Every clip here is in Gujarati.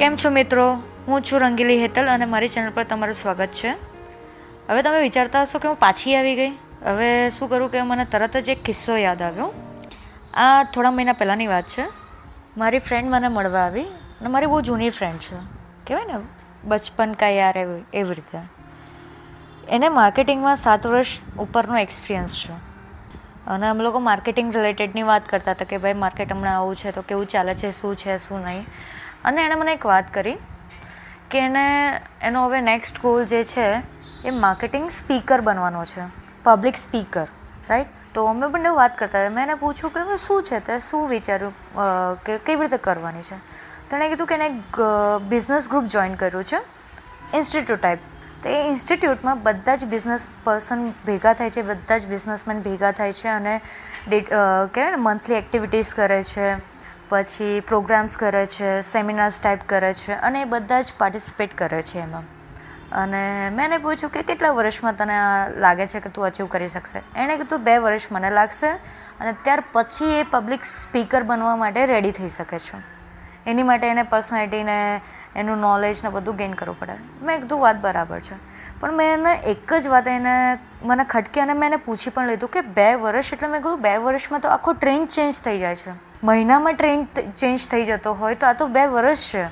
કેમ છો મિત્રો? હું છું રંગીલી હેતલ અને મારી ચેનલ પર તમારું સ્વાગત છે. હવે તમે વિચારતા હશો કે હું પાછી આવી ગઈ. હવે શું કરું કે મને તરત જ એક કિસ્સો યાદ આવ્યો. આ થોડા મહિના પહેલાંની વાત છે. મારી ફ્રેન્ડ મને મળવા આવી અને મારી બહુ જૂની ફ્રેન્ડ છે. કહેવાય ને, બચપન કા યાર એવી એવી રીતે. એને માર્કેટિંગમાં સાત વર્ષ ઉપરનો એક્સપિરિયન્સ છે. અને અમે લોકો માર્કેટિંગ રિલેટેડની વાત કરતા હતા કે ભાઈ માર્કેટ હમણાં આવું છે, તો કેવું ચાલે છે, શું છે, શું નહીં. અને એણે મને એક વાત કરી કે એને એનો હવે નેક્સ્ટ ગોલ જે છે એ માર્કેટિંગ સ્પીકર બનવાનો છે. પબ્લિક સ્પીકર રાઈટ તો અમે બંને વાત કરતા મેં એને પૂછ્યું કે શું છે? તે શું વિચાર્યું કે કેવી રીતે કરવાની છે? તો એણે કીધું કે એને એક બિઝનેસ ગ્રુપ જોઈન કર્યું છે ઇન્સ્ટિટ્યૂટ ટાઈપ તો એ ઇન્સ્ટિટ્યૂટમાં બધા જ બિઝનેસ પર્સન ભેગા થાય છે, બધા જ બિઝનેસમેન ભેગા થાય છે અને ડે કહેવાય ને મંથલી એક્ટિવિટીઝ કરે છે. પછી પ્રોગ્રામ્સ કરે છે, સેમિનાર્સ ટાઈપ કરે છે અને એ બધા જ પાર્ટિસિપેટ કરે છે એમાં. અને મેં એને પૂછ્યું કે કેટલા વર્ષમાં તને લાગે છે કે તું અચીવ કરી શકશે? એણે કીધું, બે વર્ષ મને લાગશે અને ત્યાર પછી એ પબ્લિક સ્પીકર બનવા માટે રેડી થઈ શકે છે. એની માટે એને પર્સનાલિટીને એનું નોલેજ ને બધું ગેઇન કરવું પડે. મેં કીધું, વાત બરાબર છે. પણ મેં એને એક જ વાત એને મને ખટકી અને મેં એને પૂછી પણ લીધું કે બે વર્ષ, એટલે મેં કહ્યું બે વર્ષમાં તો આખો ટ્રેન્ડ ચેન્જ થઈ જાય છે. મહિનામાં ટ્રેન્ડ ચેન્જ થઈ જતો હોય તો આ તો બે વર્ષ છે.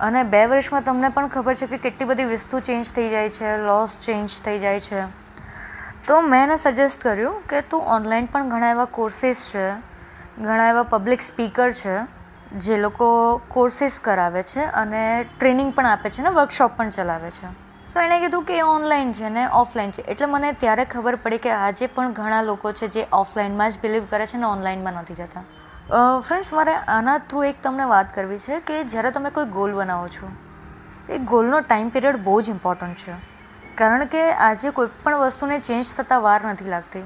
અને બે વર્ષમાં તમને પણ ખબર છે કે કેટલી બધી વસ્તુ ચેન્જ થઈ જાય છે લોસ ચેન્જ થઈ જાય છે. તો મેં એને સજેસ્ટ કર્યું કે તું ઓનલાઈન પણ ઘણા એવા કોર્સિસ છે, ઘણા એવા પબ્લિક સ્પીકર છે, જે લોકો કોર્સિસ કરાવે છે અને ટ્રેનિંગ પણ આપે છે ને વર્કશોપ પણ ચલાવે છે. સો એણે કીધું કે ઓનલાઈન છે ને ઓફલાઈન છે. એટલે મને ત્યારે ખબર પડી કે આજે પણ ઘણા લોકો છે જે ઓફલાઈનમાં જ બિલીવ કરે છે ને ઓનલાઈનમાં નથી જતા. ફ્રેન્ડ્સ મારે આના થ્રુ એક તમને વાત કરવી છે કે જ્યારે તમે કોઈ ગોલ બનાવો છો એ ગોલનો ટાઈમ પિરિયડ બહુ જ ઇમ્પોર્ટન્ટ છે. કારણ કે આજે કોઈ પણ વસ્તુને ચેન્જ થતાં વાર નથી લાગતી.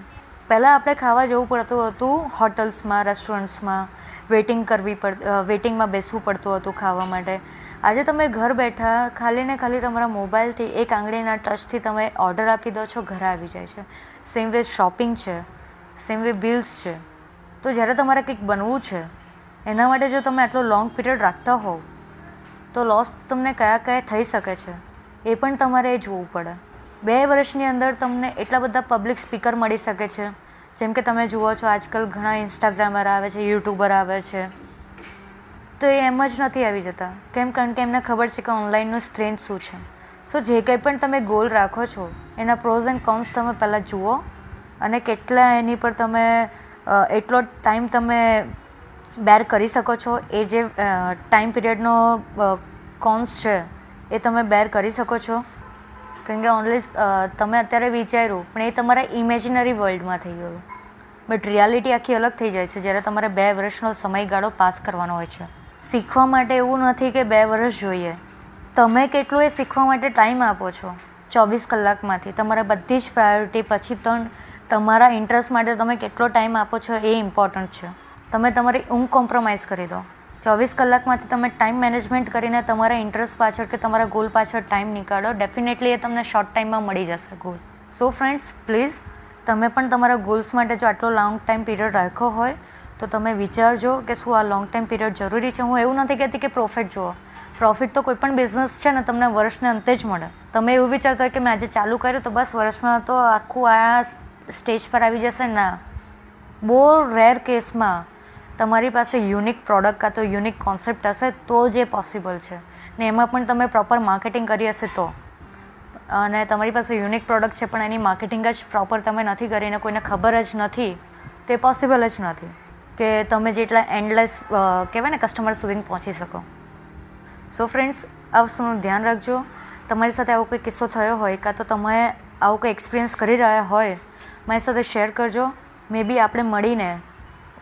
પહેલાં આપણે ખાવા જવું પડતું હતું હોટલ્સમાં રેસ્ટોરન્ટ્સમાં વેઇટિંગ કરવી પડ વેઇટિંગમાં બેસવું પડતું હતું ખાવા માટે. આજે તમે ઘર બેઠા ખાલી ને ખાલી તમારા મોબાઈલથી એક આંગળીના ટચથી તમે ઓર્ડર આપી દો છો, ઘરે આવી જાય છે. સેમ વે શોપિંગ છે. સેમ વે બિલ્સ છે. તો જ્યારે તમારે કંઈક બનવું છે, એના માટે જો તમે આટલો લોંગ પીરિયડ રાખતા હોવ, તો લોસ તમને કયા કયા થઈ શકે છે, એ પણ તમારે એ જોવું પડે. બે વર્ષની અંદર તમને એટલા બધા પબ્લિક સ્પીકર મળી શકે છે, જેમ કે તમે જુઓ છો આજકાલ ઘણા ઇન્સ્ટાગ્રામર આવે છે યુટ્યુબર આવે છે. તો એ એમ જ નથી આવી જતા, કેમ કારણ કે એમને ખબર છે કે ઓનલાઈનનું સ્ટ્રેન્થ શું છે. સો જે કંઈ પણ તમે ગોલ રાખો છો, એના પ્રોઝ એન્ડ કોન્સ તમે પહેલાં જુઓ, અને કેટલા એની પર તમે એટલો ટાઈમ તમે બેર કરી શકો છો. એ જે ટાઈમ પીરિયડનો કોન્સ છે, એ તમે બેર કરી શકો છો. કેમ કે ઓનલી તમે અત્યારે વિચાર્યું, પણ એ તમારા ઇમેજિનરી વર્લ્ડમાં થઈ ગયું. બટ રિયાલિટી આખી અલગ થઈ જાય છે, જ્યારે તમારે બે વર્ષનો સમયગાળો પાસ કરવાનો હોય છે. શીખવા માટે એવું નથી કે બે વર્ષ જોઈએ. તમે કેટલું એ શીખવા માટે ટાઈમ આપો છો? ચોવીસ કલાકમાંથી. તમારા બધી જ પ્રાયોરિટી પછી પણ તમારા ઇન્ટરેસ્ટ માટે તમે કેટલો ટાઈમ આપો છો એ ઇમ્પોર્ટન્ટ છે. તમે તમારી ઊંઘ કોમ્પ્રોમાઇઝ કરી દો. ચોવીસ કલાકમાંથી તમે ટાઈમ મેનેજમેન્ટ કરીને તમારા ઇન્ટરેસ્ટ પાછળ કે તમારા ગોલ પાછળ ટાઈમ નીકાળો. ડેફિનેટલી એ તમને શોર્ટ ટાઈમમાં મળી જશે ગોલ સો ફ્રેન્ડ્સ પ્લીઝ તમે પણ તમારા ગોલ્સ માટે જો આટલો લોંગ ટાઈમ પીરિયડ રાખ્યો હોય, તો તમે વિચારજો કે શું આ લોંગ ટાઈમ પીરિયડ જરૂરી છે. હું એવું નથી કહેતી કે પ્રોફિટ જુઓ. પ્રોફિટ તો કોઈ પણ બિઝનેસ છે ને તમને વર્ષને અંતે જ મળે. તમે એવું વિચારતા હોય કે મેં આજે ચાલુ કર્યું તો બસ વર્ષમાં તો આખું આ સ્ટેજ પર આવી જશે ના, બહુ રેર કેસમાં તમારી પાસે યુનિક પ્રોડક્ટ કાં તો યુનિક કોન્સેપ્ટ હશે તો જ એ પોસિબલ છે. ને એમાં પણ તમે પ્રોપર માર્કેટિંગ કરી હશે તો. અને તમારી પાસે યુનિક પ્રોડક્ટ છે, પણ એની માર્કેટિંગ જ પ્રોપર તમે નથી કરીને કોઈને ખબર જ નથી, તો એ પોસિબલ જ નથી કે તમે જેટલા એન્ડલેસ કહેવાય ને કસ્ટમર સુધી પહોંચી શકો. સો ફ્રેન્ડ્સ આ વસ્તુનું ધ્યાન રાખજો. તમારી સાથે આવો કોઈ કિસ્સો થયો હોય, કાં તો તમે આવો કોઈ એક્સપિરિયન્સ કરી રહ્યા હોય મારી સાથે શેર કરજો. મે બી આપણે મળીને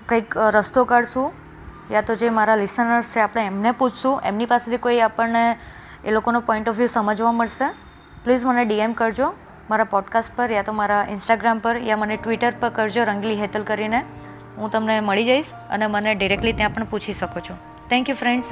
કંઈક રસ્તો કાઢશું, યા તો જે મારા લિસનર્સ છે, આપણે એમને પૂછશું. એમની પાસેથી કોઈ આપણને એ લોકોનો પોઈન્ટ ઓફ વ્યૂ સમજવા મળશે. પ્લીઝ મને ડીએમ કરજો મારા પોડકાસ્ટ પર, યા તો મારા ઇન્સ્ટાગ્રામ પર, યા મને ટ્વિટર પર કરજો, રંગલી હેતલ કરીને. હું તમને મળી જઈશ અને મને ડિરેક્ટલી ત્યાં પણ પૂછી શકો છો. Thank you friends